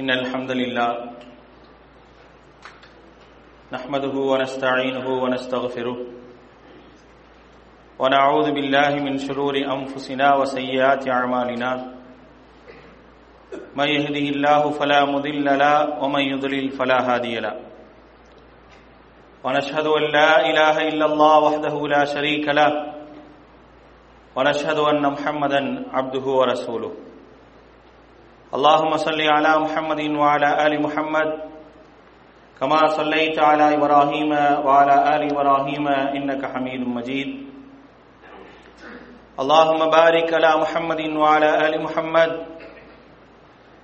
إن الحمد لله نحمده ونستعينه ونستغفره ونعوذ بالله من شرور أنفسنا وسيئات أعمالنا من يهده الله فلا مضل له ومن يضلل فلا هادي له ونشهد أن لا إله إلا الله وحده لا شريك له ونشهد أن محمدا عبده ورسوله اللهم صل على محمد وعلى آل محمد كما صليت على إبراهيم وعلى آل إبراهيم إنك حميد مجيد. اللهم بارك على محمد وعلى آل محمد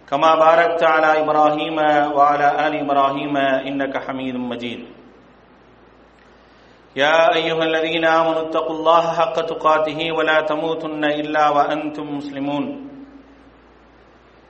كما باركت على إبراهيم وعلى آل إبراهيم إنك حميد مجيد. يا أيها الذين آمنوا اتقوا الله حق تقاته ولا تموتن إلا وأنتم مسلمون.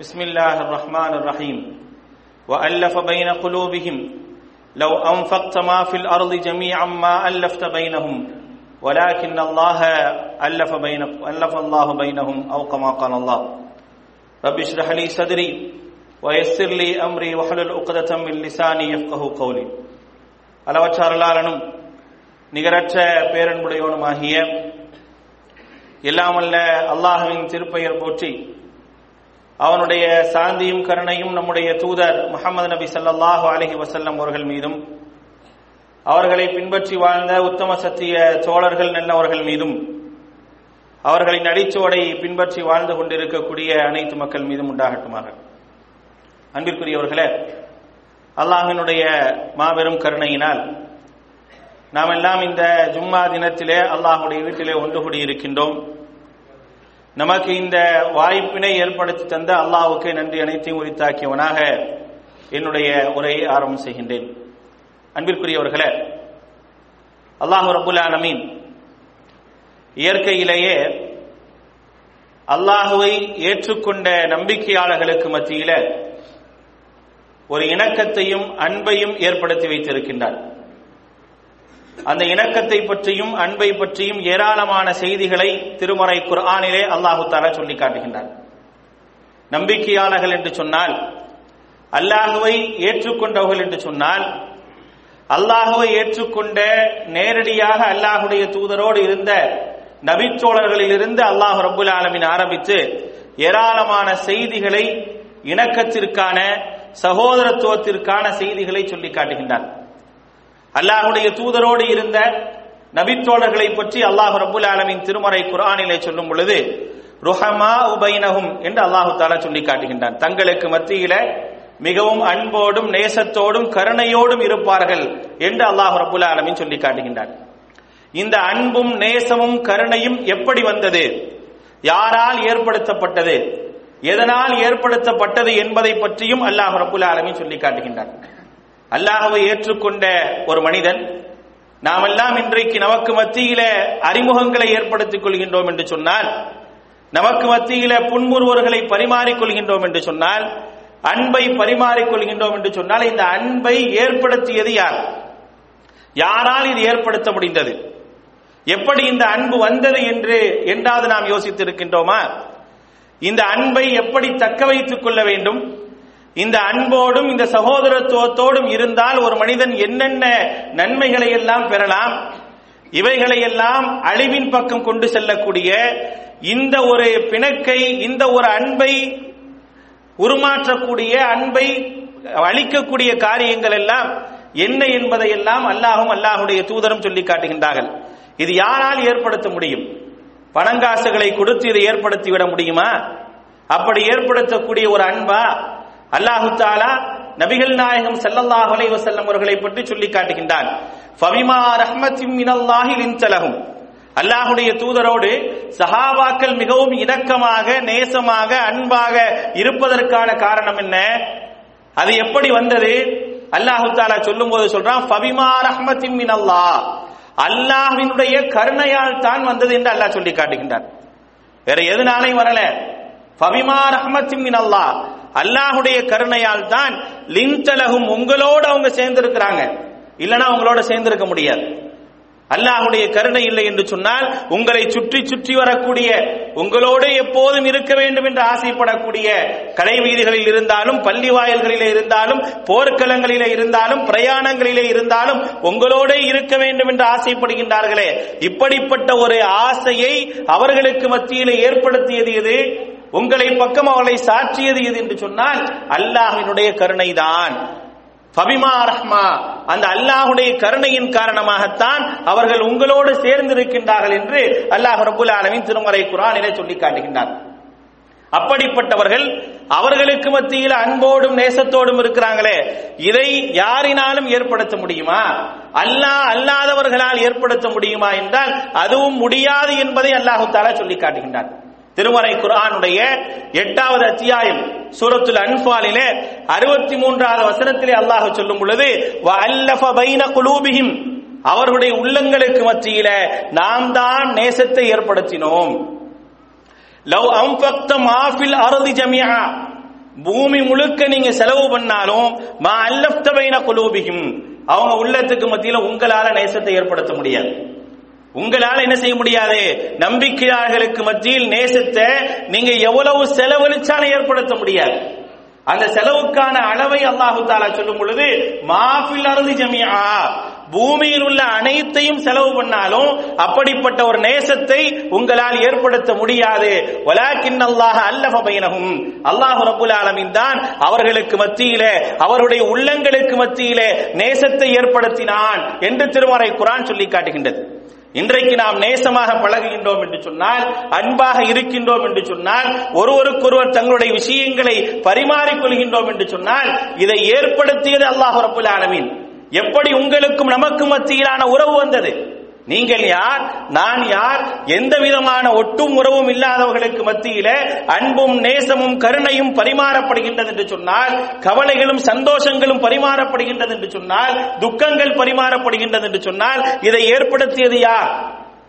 بسم الله الرحمن الرحيم وألف بين قلوبهم لو أنفقت ما في الأرض جميعا ما ألفت بينهم ولكن الله ألف بين ألف الله بينهم أو كما قال الله رب اشرح لي صدري ويسر لي أمري وحلل عقدة من لساني يفقه قولي அளவற்ற அருளாளனும் நிகரற்ற பேரன்புடையவனுமாகிய எல்லாமல்ல அல்லாஹுவின் திருப்பெயர் போற்றி அவனுடைய சாந்தியும் கருணையும் நம்முடைய தூதர் முகமது நபி சல்லாஹு அலஹி வசல்லம் அவர்கள் மீதும் அவர்களை பின்பற்றி வாழ்ந்த உத்தம சத்திய சோழர்கள் நல்லவர்கள் மீதும் அவர்களின் அடிச்சோடை பின்பற்றி வாழ்ந்து கொண்டிருக்கக்கூடிய அனைத்து மக்கள் மீதும் உண்டாகட்டுமாக. அன்பிற்குரியவர்களே அல்லாஹினுடைய மாபெரும் கருணையினால் நாம் எல்லாம் இந்த ஜும்மா தினத்திலே அல்லாஹுடைய வீட்டிலே ஒன்று கூடி இருக்கின்றோம் நமக்கு இந்த வாய்ப்பினை ஏற்படுத்தி தந்த அல்லாஹுக்கு நன்றி அனைத்தையும் உரித்தாக்கியவனாக என்னுடைய உரையை ஆரம்பம் செய்கின்றேன். அன்பிற்குரியவர்களே அல்லாஹு ரபுல்லானமீன் இயற்கையிலேயே அல்லாஹுவை ஏற்றுக்கொண்ட நம்பிக்கையாளர்களுக்கு மத்தியில ஒரு இணக்கத்தையும் அன்பையும் ஏற்படுத்தி வைத்திருக்கின்றார். அந்த இணக்கத்தை பற்றியும் அன்பை பற்றியும் ஏராளமான செய்திகளை திருமறை குர்ஆனிலே அல்லாஹு தாலா சொல்லி காட்டுகின்றார் நம்பிக்கையாளர்கள் என்று சொன்னால் அல்லாஹுவை ஏற்றுக்கொண்டவர்கள் என்று சொன்னால் அல்லாஹுவை ஏற்றுக்கொண்ட நேரடியாக அல்லாஹுடைய தூதரோடு இருந்த நபிச்சோழர்களிலிருந்து இருந்து ரபுல் ஆலமின் ஆரம்பித்து ஏராளமான செய்திகளை இணக்கத்திற்கான சகோதரத்துவத்திற்கான செய்திகளை சொல்லி காட்டுகின்றார் அல்லாஹுடைய தூதரோடு இருந்த நபித்தோழர்களை பற்றி அல்லாஹ் ரபுல் ஆலமின் திருமறை குரானிலே சொல்லும் பொழுது ருஹமா உபைனகும் என்று அல்லாஹு தாலா சொல்லி காட்டுகின்றான். தங்களுக்கு மத்தியில மிகவும் அன்போடும் நேசத்தோடும் கருணையோடும் இருப்பார்கள் என்று அல்லாஹ் ரபுல் ஆலமின் சொல்லி காட்டுகின்றான். இந்த அன்பும் நேசமும் கருணையும் எப்படி வந்தது? யாரால் ஏற்படுத்தப்பட்டது? எதனால் ஏற்படுத்தப்பட்டது என்பதை பற்றியும் அல்லாஹ் ரபுல் ஆலமின் சொல்லி காட்டுகின்றான். அல்லாஹவை ஏற்றுக்கொண்ட ஒரு மனிதன் நாமெல்லாம் இன்றைக்கு நமக்கு மத்தியில அறிமுகங்களை ஏற்படுத்திக் கொள்கின்றோம் என்று சொன்னால் நமக்கு மத்தியில புன்முறுவர்களை பரிமாறிக்கொள்கின்றோம் என்று சொன்னால் அன்பை பரிமாறிக்கொள்கின்றோம் என்று சொன்னால் இந்த அன்பை ஏற்படுத்தியது யார்? யாரால் இது ஏற்படுத்த முடிந்தது? எப்படி இந்த அன்பு வந்தது என்று என்றாவது நாம் யோசித்திருக்கின்றோமா? இந்த அன்பை எப்படி தக்க வைத்துக் கொள்ள வேண்டும்? இந்த அன்போடும் இந்த சகோதரத்துவத்தோடும் இருந்தால் ஒரு மனிதன் என்னென்ன நன்மைகளை எல்லாம் பெறலாம்? இவைகளை எல்லாம் அழிவின் பக்கம் கொண்டு செல்லக்கூடிய இந்த ஒரு பிணக்கை இந்த ஒரு அன்பை உருமாற்றக்கூடிய அன்பை அளிக்கக்கூடிய காரியங்கள் எல்லாம் என்ன என்பதை எல்லாம் அல்லாஹும் அல்லாஹுடைய தூதரும் சொல்லி காட்டுகின்றார்கள். இது யாரால் ஏற்படுத்த முடியும்? பணங்காசுகளை கொடுத்து இதை ஏற்படுத்தி விட முடியுமா? அப்படி ஏற்படுத்தக்கூடிய ஒரு அன்பா அல்லாஹு தாலா நபிகள் நாயகம் செல்லல்லாஹ் அலைஹி வஸல்லம் அவர்களை பற்றி சொல்லி காட்டுகின்றான். அல்லாஹுடைய தூதரோடு சஹாபாக்கள் மிகவும் இணக்கமாக நேசமாக அன்பாக இருப்பதற்கான காரணம் என்ன? அது எப்படி வந்தது? அல்லாஹு தாலா சொல்லும் போது சொல்றான் ஃபபிமா ரஹ்மத்தின் மினல்லாஹ். அல்லாஹ்வினுடைய கருணையால் தான் வந்தது என்று அல்லாஹ் சொல்லி காட்டுகின்றார் வேற எதுனாலையும் வரல. ஃபபிமா ரஹ்மத்தின் மினல்லாஹ். அல்லாஹுடைய கருணையால் தான் லிந்தலகும் உங்களோட அவங்க சேர்ந்திருக்கிறாங்க. இல்லைன்னா உங்களோட சேர்ந்திருக்க முடியாது. அல்லாஹுடைய கருணை இல்லை என்று சொன்னால் உங்களை சுற்றி சுற்றி வரக்கூடிய உங்களோடு எப்போதும் இருக்க வேண்டும் என்று ஆசைப்படக்கூடிய கடை வீதிகளில் இருந்தாலும் பள்ளி வாயில்களிலே இருந்தாலும் போர்க்களங்களிலே இருந்தாலும் பிரயாணங்களிலே இருந்தாலும் உங்களோட இருக்க வேண்டும் என்று ஆசைப்படுகின்றார்களே. இப்படிப்பட்ட ஒரு ஆசையை அவர்களுக்கு மத்தியிலே ஏற்படுத்தியது எது? உங்களை பக்கம் அவளை சாற்றியது எது என்று சொன்னால் அல்லாஹினுடைய கருணைதான். ஃபபிமா ரஹ்மா அந்த அல்லாஹுடைய கருணையின் காரணமாகத்தான் அவர்கள் உங்களோடு சேர்ந்திருக்கின்றார்கள் என்று அல்லாஹ் ரபுல் ஆலமின் திருமறை குரானிலே சொல்லி காட்டுகின்றார். அப்படிப்பட்டவர்கள் அவர்களுக்கு மத்தியில் அன்போடும் நேசத்தோடும் இருக்கிறாங்களே இதை யாரினாலும் ஏற்படுத்த முடியுமா? அல்லாஹ் அல்லாதவர்களால் ஏற்படுத்த முடியுமா என்றால் அதுவும் முடியாது என்பதை அல்லாஹு தாலா சொல்லி காட்டுகின்றார். திருமறை குரானுடைய எட்டாவது அத்தியாயம் சூரத்துல் அன்பாலிலே அறுபத்தி மூன்றாவது வசனத்திலே அல்லாஹ் சொல்லும் பொழுது வஅல்லஃப அவர்களுடைய உள்ளங்களுக்கு மத்தியில நாம் தான் நேசத்தை ஏற்படுத்தினோம். லவ் அம்பக்த மாஃபில் அறுதி ஜமியா பூமி முழுக்க நீங்க செலவு பண்ணாலும் மா அல்லஃப்த பைன அவங்க உள்ளத்துக்கு மத்தியில உங்களால நேசத்தை ஏற்படுத்த முடியாது. உங்களால் என்ன செய்ய முடியாது? நம்பிக்கையாளர்களுக்கு மத்தியில் நேசத்தை நீங்க எவ்வளவு செலவழிச்சாலும் ஏற்படுத்த முடியாது. அந்த செலவுக்கான அளவை அல்லாஹு தாலா சொல்லும் பொழுது மாஃபில் அறுதி ஜமியா பூமியில் உள்ள அனைத்தையும் செலவு பண்ணாலும் அப்படிப்பட்ட ஒரு நேசத்தை உங்களால் ஏற்படுத்த முடியாது. வலாக்கின் அல்லாஹ் அல்லஃப பைனஹும் அல்லாஹ் ரப்புல் ஆலமீன் தான் அவர்களுக்கு மத்தியிலே அவருடைய உள்ளங்களுக்கு மத்தியிலே நேசத்தை ஏற்படுத்தினான் என்று திருமறை குரான் சொல்லி காட்டுகின்றது. இன்றைக்கு நாம் நேசமாக பழகுகின்றோம் என்று சொன்னால் அன்பாக இருக்கின்றோம் என்று சொன்னால் ஒருவருக்கொருவர் தங்களுடைய விஷயங்களை பரிமாறிக்கொள்கின்றோம் என்று சொன்னால் இதை ஏற்படுத்தியது அல்லாஹ் ரபுல் ஆலமீன். எப்படி உங்களுக்கும் நமக்கும் மத்தியிலான உறவு வந்தது? நீங்கள் யார்? நான் யார்? எந்த விதமான ஒட்டும் உறவும் இல்லாதவர்களுக்கு மத்தியில அன்பும் நேசமும் கருணையும் பரிமாறப்படுகின்றது என்று சொன்னால் கவலைகளும் சந்தோஷங்களும் பரிமாறப்படுகின்றது என்று சொன்னால் துக்கங்கள் பரிமாறப்படுகின்றது என்று சொன்னால் இதை ஏற்படுத்தியது யார்?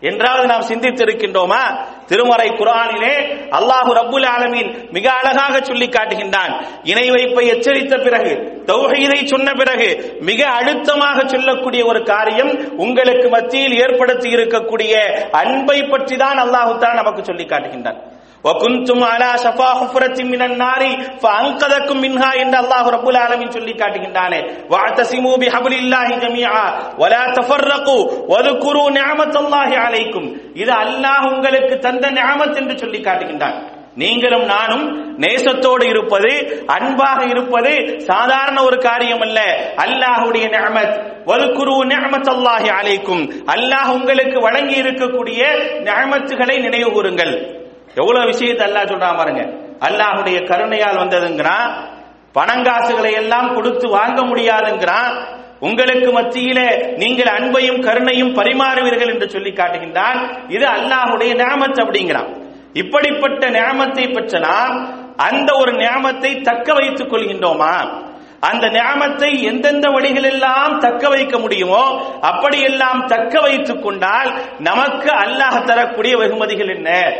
என்றாவது நாம் சிந்தித்திருக்கின்றோமா? திருமறை குரானிலே அல்லாஹு ரப்புல் ஆலமீன் மிக அழகாக சொல்லி காட்டுகின்றான். இணை வைப்பை எச்சரித்த பிறகு தௌஹீதை சொன்ன பிறகு மிக அழுத்தமாக சொல்லக்கூடிய ஒரு காரியம் உங்களுக்கு மத்தியில் ஏற்படுத்தி இருக்கக்கூடிய அன்பை பற்றி தான் அல்லாஹு தான் நமக்கு சொல்லி காட்டுகின்றான். வகுந்தும் அலா ஷஃபா ஹுஃபரத்தி மினன் நாரி ஃபஅன்கதக்கும் மின்ஹா என்று அல்லாஹ் ரப்பல் ஆலமீன் சொல்லி காட்டுகின்றானே. வஅதசிமு பிஹப்லில்லாஹி ஜமீஆ வலா தஃபர்ரகு வذ்குரு நிஅமத்தல்லாஹி அலைக்கும் இது அல்லாஹ் உங்களுக்கு தந்த நிஅமத் என்று சொல்லி காட்டுகின்றான். நீங்களும் நானும் நேசத்தோடு இருப்பது அன்பாக இருப்பது சாதாரண ஒரு காரியம் அல்ல. அல்லாஹுடைய நியமத் வல்குரு நியமத் அல்லாஹி அலைக்கும். அல்லாஹ் உங்களுக்கு வழங்கி இருக்கக்கூடிய நியமத்துகளை நினைவு கூறுங்கள். எவ்வளவு விஷயத்தை அல்லாஹ் சொல்றான் பாருங்க. அல்லாஹுடைய கருணையால் வந்ததுங்கிறான். பணங்காசுகளை எல்லாம் கொடுத்து வாங்க முடியாதுங்கிறான். உங்களுக்கு மத்தியிலே நீங்கள் அன்பையும் கருணையும் பரிமாறுவீர்கள் என்று சொல்லி காட்டுகின்றான். இது அல்லாஹுடைய நியமத் அப்படிங்கிறான். இப்படிப்பட்ட நியமத்தை பெற்ற நாம் அந்த ஒரு நியமத்தை தக்க வைத்துக் கொள்கின்றோமா? அந்த நியாமத்தை எந்தெந்த வழிகளெல்லாம் தக்க வைக்க முடியுமோ அப்படியெல்லாம் தக்க வைத்துக் கொண்டால் நமக்கு அல்லாஹ் தரக்கூடிய வெகுமதிகள் என்ன?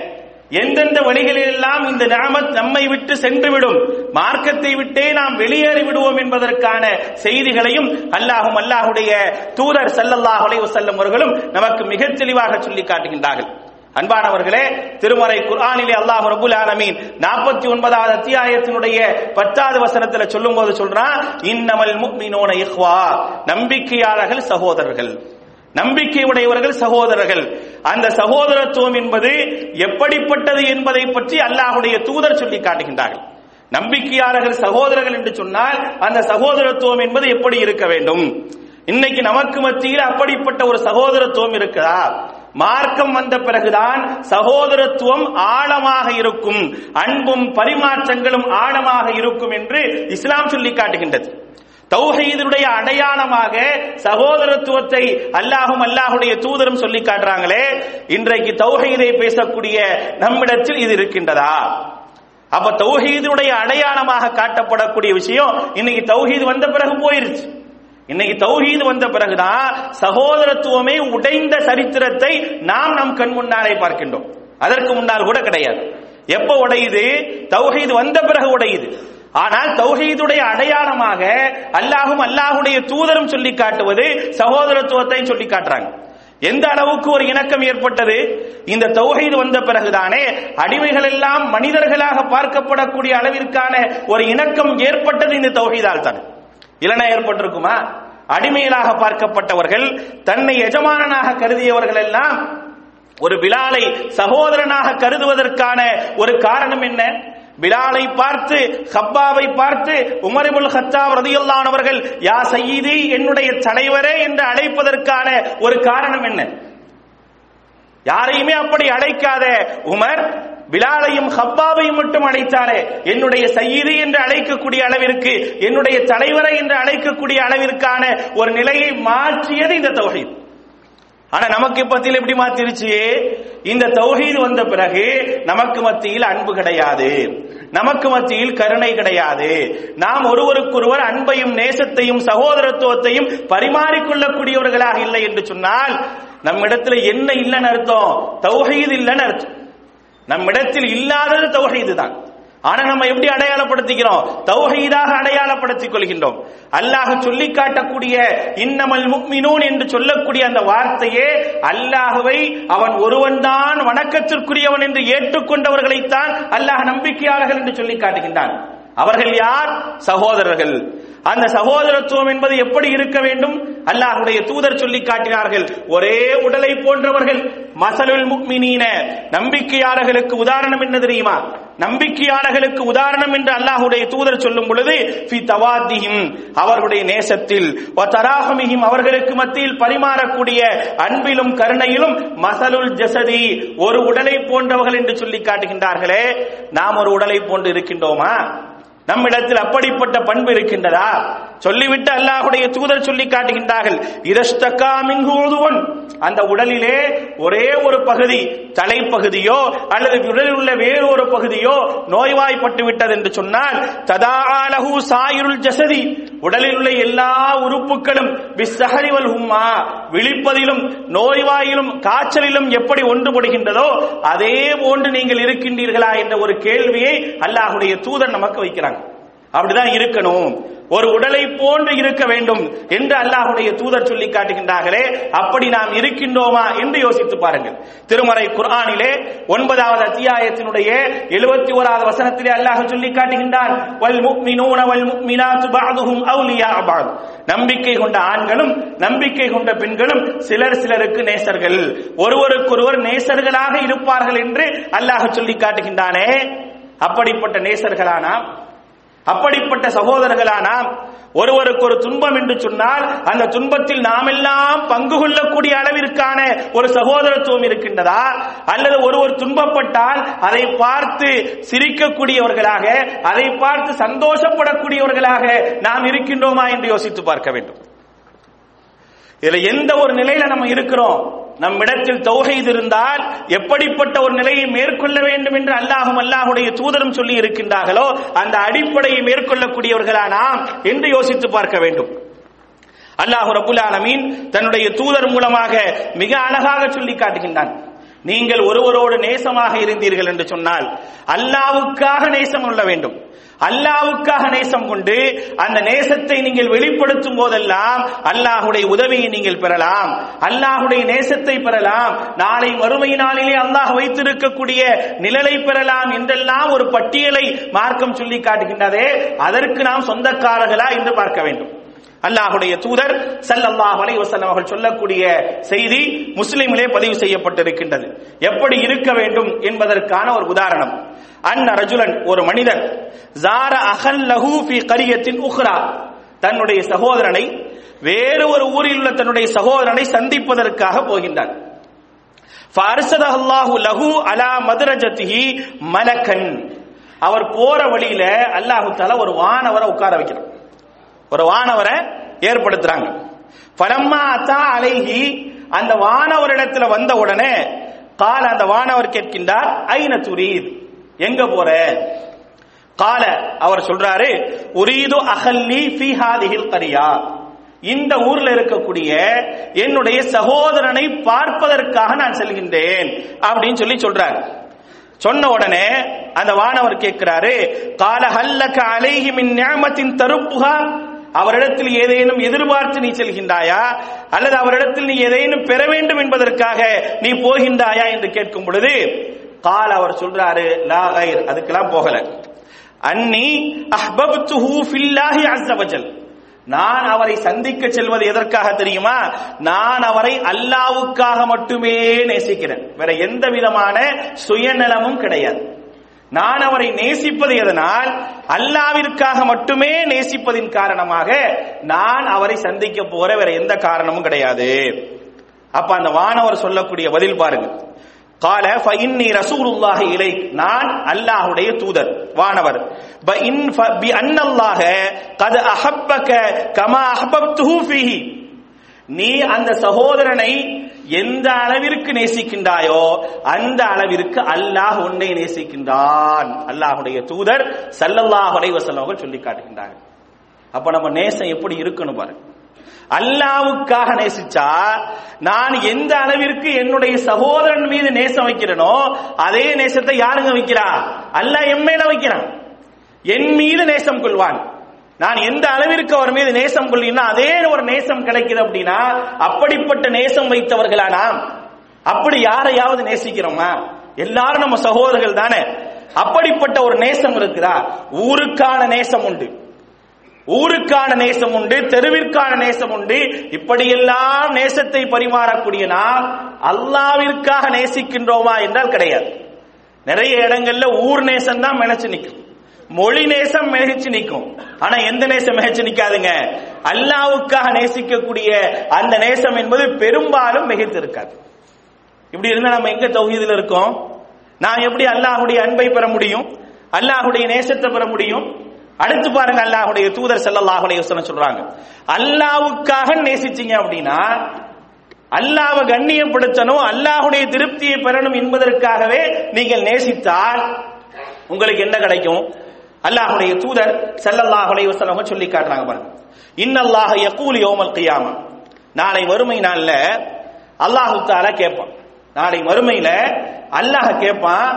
எந்தெந்த வழிகளிலெல்லாம் இந்த நாமத் நம்மை விட்டு சென்றுவிடும் மார்க்கத்தை விட்டே நாம் வெளியேறி விடுவோம் என்பதற்கான செய்திகளையும் அல்லாஹும் அல்லாஹுடைய தூதர் சல்லல்லாஹ் செல்லும் அவர்களும் நமக்கு மிக தெளிவாக சொல்லி காட்டுகின்றார்கள். அன்பானவர்களே திருமறை குர்ஆனிலே அல்லாஹ் ரபுல் ஆலமீன் நாற்பத்தி ஒன்பதாவது அத்தியாயத்தினுடைய பத்தாவது வசனத்துல சொல்லும் போது சொல்றான் இன்னமல் முக்மினோன இஹ்வா. நம்பிக்கையாளர்கள் சகோதரர்கள். நம்பிக்கை உடையவர்கள் சகோதரர்கள். அந்த சகோதரத்துவம் என்பது எப்படிப்பட்டது என்பதை பற்றி அல்லாஹுடைய தூதர் சொல்லி காட்டுகின்றார்கள். நம்பிக்கையாளர்கள் சகோதரர்கள் என்று சொன்னால் அந்த சகோதரத்துவம் என்பது எப்படி இருக்க வேண்டும்? இன்னைக்கு நமக்கு மத்தியில் அப்படிப்பட்ட ஒரு சகோதரத்துவம் இருக்குதா? மார்க்கம் வந்த பிறகுதான் சகோதரத்துவம் ஆழமாக இருக்கும் அன்பும் பரிமாற்றங்களும் ஆழமாக இருக்கும் என்று இஸ்லாம் சொல்லி காட்டுகின்றது. தௌஹீதுடைய அடையாளமாக சகோதரத்துவத்தை அல்லாஹும் அல்லாஹுடைய தூதரும் சொல்லி காட்டுறாங்களே இன்றைக்கு தௌஹீதை பேசக்கூடிய நம்மிடத்தில் இது இருக்கின்றதா? அப்ப தௌஹீதனுடைய அடையாளமாக காட்டப்படக்கூடிய விஷயம் இன்னைக்கு தௌஹீது வந்த பிறகு போயிருச்சு. இன்னைக்கு தௌஹீது வந்த பிறகுதான் சகோதரத்துவமே உடைந்த சரித்திரத்தை நாம் நம் கண் முன்னாலே பார்க்கின்றோம். அதற்கு முன்னால் கூட கிடையாது. எப்ப உடையுது? தௌஹீது வந்த பிறகு உடையுது. ஆனால் தௌஹீதுடைய அடையாளமாக அல்லாஹும் அல்லாஹுடைய தூதரும் சொல்லி காட்டுவது சகோதரத்துவத்தை சொல்லி காட்டுறாங்க. எந்த அளவுக்கு ஒரு இணக்கம் ஏற்பட்டது? இந்த தௌஹீது வந்த பிறகுதானே அடிமைகள் எல்லாம் மனிதர்களாக பார்க்கப்படக்கூடிய அளவிற்கான ஒரு இணக்கம் ஏற்பட்டது இந்த தௌஹீதால் தான். இல்லைனா ஏற்பட்டிருக்குமா? அடிமையிலாக பார்க்கப்பட்டவர்கள் தன்னை எஜமானனாக கருதியவர்கள் எல்லாம் ஒரு பிலாலை சகோதரனாக கருதுவதற்கான ஒரு காரணம் என்ன? பிலாலை பார்த்து ஹப்பாவை பார்த்து உமரிபுல் ஹத்தாப் ரதியுல்லானவர்கள் யா சையீதி என்னுடைய தலைவரே என்று அழைப்பதற்கான ஒரு காரணம் என்ன? யாரையுமே அப்படி அழைக்காத. உமர் பிலாலையும் ஹப்பாவையும் மட்டும் அழைத்தாரே. என்னுடைய சையீதி என்று அழைக்கக்கூடிய அளவிற்கு என்னுடைய தலைவரை என்று அழைக்கக்கூடிய அளவிற்கான ஒரு நிலையை மாற்றியது இந்த தொகை ஆனா நமக்கு மத்தியில் எப்படி மாத்திருச்சு? இந்த தௌஹீது வந்த பிறகு நமக்கு மத்தியில் அன்பு கிடையாது. நமக்கு மத்தியில் கருணை கிடையாது. நாம் ஒருவருக்கொருவர் அன்பையும் நேசத்தையும் சகோதரத்துவத்தையும் பரிமாறிக்கொள்ளக்கூடியவர்களாக இல்லை என்று சொன்னால் நம்மிடத்தில் என்ன இல்லைன்னு அர்த்தம்? தௌஹீது இல்லைன்னு அர்த்தம். நம்மிடத்தில் இல்லாதது தௌஹீது தான் ஆனா நம்ம எப்படி அடையாளப்படுத்திக்கிறோம்? தௌஹீதாக அடையாளப்படுத்திக் கொள்கின்றோம் அல்லாஹ் சொல்லி காட்டக்கூடிய இன்னமல் முக்மினூன் என்று சொல்லக்கூடிய அந்த வார்த்தையே அல்லாஹுவை அவன் ஒருவன் தான் வணக்கத்திற்குரியவன் என்று ஏற்றுக்கொண்டவர்களைத்தான் அல்லாஹ் நம்பிக்கையாளர்கள் என்று சொல்லி காட்டுகின்றான் அவர்கள் யார்? சகோதரர்கள். அந்த சகோதரத்துவம் என்பது எப்படி இருக்க வேண்டும்? அல்லாஹுடைய தூதர் சொல்லி காட்டினார்கள். ஒரே உடலை போன்றவர்கள் மசலுல் முக்மினீன. நம்பிக்கையாளர்களுக்கு உதாரணம் என்ன தெரியுமா? நம்பிக்கையாளர்களுக்கு உதாரணம் என்று அல்லாஹுடைய தூதர் சொல்லும் பொழுது அவருடைய நேசத்தில். வ அவர்களுக்கு மத்தியில் பரிமாறக்கூடிய அன்பிலும் கருணையிலும் மசலுல் ஜசதி ஒரு உடலை போன்றவர்கள் என்று சொல்லி காட்டுகின்றார்களே. நாம் ஒரு உடலை போன்று இருக்கின்றோமா? நம்மிடத்தில் அப்படிப்பட்ட பண்பு இருக்கின்றதா? சொல்லிவிட்டு அல்லாஹுடைய தூதர் சொல்லி காட்டுகின்றார்கள். இரஷ்டகா மின்ஹூதுவன் அந்த உடலிலே ஒரே ஒரு பகுதி தலைப்பகுதியோ அல்லது உடலில் உள்ள வேறு ஒரு பகுதியோ நோய்வாய்ப்பட்டு விட்டது என்று சொன்னால் ததாலஹு சாயிருள் ஜசதி. உடலில் உள்ள எல்லா உறுப்புகளும் பிஸ்ஸஹரிவல் உம்மா விழிப்பதிலும் நோய்வாயிலும் காய்ச்சலிலும் எப்படி ஒன்றுபடுகின்றதோ அதே போன்று நீங்கள் இருக்கின்றீர்களா என்ற ஒரு கேள்வியை அல்லாஹுடைய தூதர் நமக்கு வைக்கிறாங்க. அப்படிதான் இருக்கணும். ஒரு உடலை போன்று இருக்க வேண்டும் என்று அல்லாஹுடைய தூதர் சொல்லி காட்டுகின்றார்களே அப்படி நாம் இருக்கின்றோமா என்று யோசித்து பாருங்கள். திருமறை குர்ஆனிலே ஒன்பதாவது அத்தியாயத்தினுடைய எழுபத்தி ஓராவது வசனத்திலே அல்லாஹ் சொல்லி காட்டுகின்றான் வல் முக்மினூன வல் முக்மினாத்து பஅதுஹும் அவுலியா நம்பிக்கை கொண்ட ஆண்களும் நம்பிக்கை கொண்ட பெண்களும் சிலர் சிலருக்கு நேசர்கள். ஒருவருக்கொருவர் நேசர்களாக இருப்பார்கள் என்று அல்லாஹ் சொல்லி காட்டுகின்றானே. அப்படிப்பட்ட நேசர்களானா அப்படிப்பட்ட சகோதரர்களானா ஒருவருக்கு ஒரு துன்பம் என்று சொன்னால் அந்த துன்பத்தில் நாமெல்லாம் பங்கு கொள்ளக்கூடிய அளவிற்கான ஒரு சகோதரத்துவம் இருக்கின்றதா? அல்லது ஒருவர் துன்பப்பட்டால் அதை பார்த்து சிரிக்கக்கூடியவர்களாக அதை பார்த்து சந்தோஷப்படக்கூடியவர்களாக நாம் இருக்கின்றோமா என்று யோசித்து பார்க்க வேண்டும். இதுல எந்த ஒரு நிலையில நம்ம இருக்கிறோம்? நம்மிடத்தில் தௌஹீத் இருந்தால் எப்படிப்பட்ட ஒரு நிலையை மேற்கொள்ள வேண்டும் என்று அல்லாஹும் அல்லாஹுடைய தூதரும் சொல்லி இருக்கின்றார்களோ அந்த அடிப்படையை மேற்கொள்ளக்கூடியவர்களா நாம் என்று யோசித்து பார்க்க வேண்டும். அல்லாஹு ரபுல் ஆலமீன் தன்னுடைய தூதர் மூலமாக மிக அழகாக சொல்லி காட்டுகின்றான். நீங்கள் ஒருவரோடு நேசமாக இருந்தீர்கள் என்று சொன்னால் அல்லாவுக்காக நேசம் கொள்ள வேண்டும். அல்லாவுக்காக நேசம் கொண்டு அந்த நேசத்தை நீங்கள் வெளிப்படுத்தும் போதெல்லாம் அல்லாஹுடைய உதவியை நீங்கள் பெறலாம். அல்லாஹுடைய நேசத்தை பெறலாம். நாளை மறுமை நாளிலே அல்லாஹ் வைத்திருக்கக்கூடிய நிழலை பெறலாம் என்றெல்லாம் ஒரு பட்டியலை மார்க்கம் சொல்லி காட்டுகின்றதே. அதற்கு நாம் சொந்தக்காரர்களா என்று பார்க்க வேண்டும். அல்லாஹுடைய தூதர் சல்லல்லாஹ் அலைவசல்லம் அவர்கள் சொல்லக்கூடிய செய்தி முஸ்லிமிலே பதிவு செய்யப்பட்டிருக்கின்றது. எப்படி இருக்க வேண்டும் என்பதற்கான ஒரு உதாரணம். அன்ன ரஜுலன் ஒரு மனிதன் ஜார அகல்லஹூ ஃபி கரியத்தின் உஹ்ரா தன்னுடைய சகோதரனை வேறு ஒரு ஊரில் உள்ள தன்னுடைய சகோதரனை சந்திப்பதற்காக போகின்றான். அல்லாஹு லஹு அலா மதுரஜத்திஹி மலக்கன். அவர் போற வழியில அல்லாஹு தாலா ஒரு வானவரை உட்கார வைக்கிறான். ஒரு வானவரை ஏற்படுத்துறாங்க. பலம்மா அத்தா அந்த வானவரிடத்துல வந்த உடனே கால அந்த வானவர் கேட்கின்றார் ஐன துரீத்? எங்க போற? கால அவர் சொல்றாரு உரீது அகல்லி ஃபீஹாதிஹில் கரியா. இந்த ஊர்ல இருக்கக்கூடிய என்னுடைய சகோதரனை பார்ப்பதற்காக நான் செல்கின்றேன் அப்படின்னு சொல்லி சொல்றார். சொன்ன உடனே அந்த வானவர் கேட்கிறாரு கால ஹல்லக அலைஹி மின் நியமத்தின் தருப்புகா அவரிடத்தில் ஏதேனும் எதிர்பார்த்து நீ செல்கின்றாயா? அல்லது அவரிடத்தில் நீ ஏதேனும் பெற வேண்டும் என்பதற்காக நீ போகின்றாயா என்று கேட்கும் பொழுது கால் அவர் சொல்றாரு லா அதுக்கெல்லாம் போகல. அன்னி அஹ்பப்துஹு ஃபில்லாஹி அஸ்ஸ நான் அவரை சந்திக்க செல்வது எதற்காக தெரியுமா? நான் அவரை அல்லாவுக்காக மட்டுமே நேசிக்கிறேன். வேற எந்த விதமான சுயநலமும் கிடையாது. நான் அவரை நேசிப்பது எதனால்? அல்லாவிற்காக மட்டுமே நேசிப்பதின் காரணமாக நான் அவரை சந்திக்க போற வேற எந்த காரணமும் கிடையாது. அப்ப அந்த வானவர் சொல்லக்கூடிய பதில் பாருங்க. கால ஃபஇன்னி ரசூலுல்லாஹி இலை நான் அல்லாஹ்வுடைய தூதர் வானவர். ப இன் ஃப- பி அன்னல்லாஹ கத் அஹப்பக கமா அஹபப்துஹு ஃபீஹி. நீ அந்த சகோதரனை எந்த அளவிற்கு நேசிக்கின்றாயோ அந்த அளவிற்கு அல்லாஹ் உன்னை நேசிக்கின்றான். அல்லாஹுடைய தூதர் ஸல்லல்லாஹு அலைஹி சொல்லி காட்டுகின்றார்கள். அப்ப நம்ம நேசம் எப்படி இருக்கணும் பாருங்க அல்லாவுக்காக நேசிச்சா நான் எந்த அளவிற்கு என்னுடைய சகோதரன் மீது நேசம் வைக்கிறேனோ அதே நேசத்தை யாருங்க வைக்கிறா? அல்லாஹ் என் மேல வைக்கிறான். என் மீது நேசம் கொள்வான். நான் எந்த அளவிற்கு அவர் மீது நேசம் கொள்ளினா அதே ஒரு நேசம் கிடைக்குது அப்படின்னா அப்படிப்பட்ட நேசம் வைத்தவர்களா நாம்? அப்படி யாரையாவது நேசிக்கிறோமா? எல்லாரும் நம்ம சகோதரர்கள் தானே. அப்படிப்பட்ட ஒரு நேசம் இருக்குதா? ஊருக்கான நேசம் உண்டு. ஊருக்கான நேசம் உண்டு தெருவிற்கான நேசம் உண்டு. இப்படியெல்லாம் நேசத்தை பரிமாறக்கூடிய நாம் அல்லாவிற்காக நேசிக்கின்றோமா என்றால் கிடையாது. நிறைய இடங்கள்ல ஊர் நேசம் தான் நினைச்சு நிற்கும். மொழி நேசம் மிகச்சு நிற்கும். ஆனா எந்த நேசம் மிகச்சு நிக்காதுங்க அல்லாவுக்காக நேசிக்கக்கூடிய அந்த நேசம் என்பது பெரும்பாலும் மிகைத்து இருக்காது இப்படி இருந்தா நம்ம எங்க தௌஹீதுல இருக்கோம்? நான் எப்படி அல்லாஹுடைய அன்பை பெற முடியும்? அல்லாஹுடைய நேசத்தை பெற முடியும்? அடுத்து பாருங்க அல்லாஹுடைய தூதர் செல்லல்லாஹுடைய அலைஹி சொல்றாங்க. அல்லாவுக்காக நேசிச்சீங்க அப்படின்னா அல்லாவை கண்ணியப்படுத்தணும் அல்லாஹுடைய திருப்தியை பெறணும் என்பதற்காகவே நீங்கள் நேசித்தால் உங்களுக்கு என்ன கிடைக்கும்? அல்லாஹுடைய தூதர் ஸல்லல்லாஹு அலைஹி சொல்லி காட்டுறாங்க பாருங்க. இன்னல்லாஹ யகூல் யோமல் கியாமா. நாளை மறுமை நாள்ல அல்லாஹு தஆலா கேட்பான். நாளை வறுமையில அல்லாஹ் கேட்பான்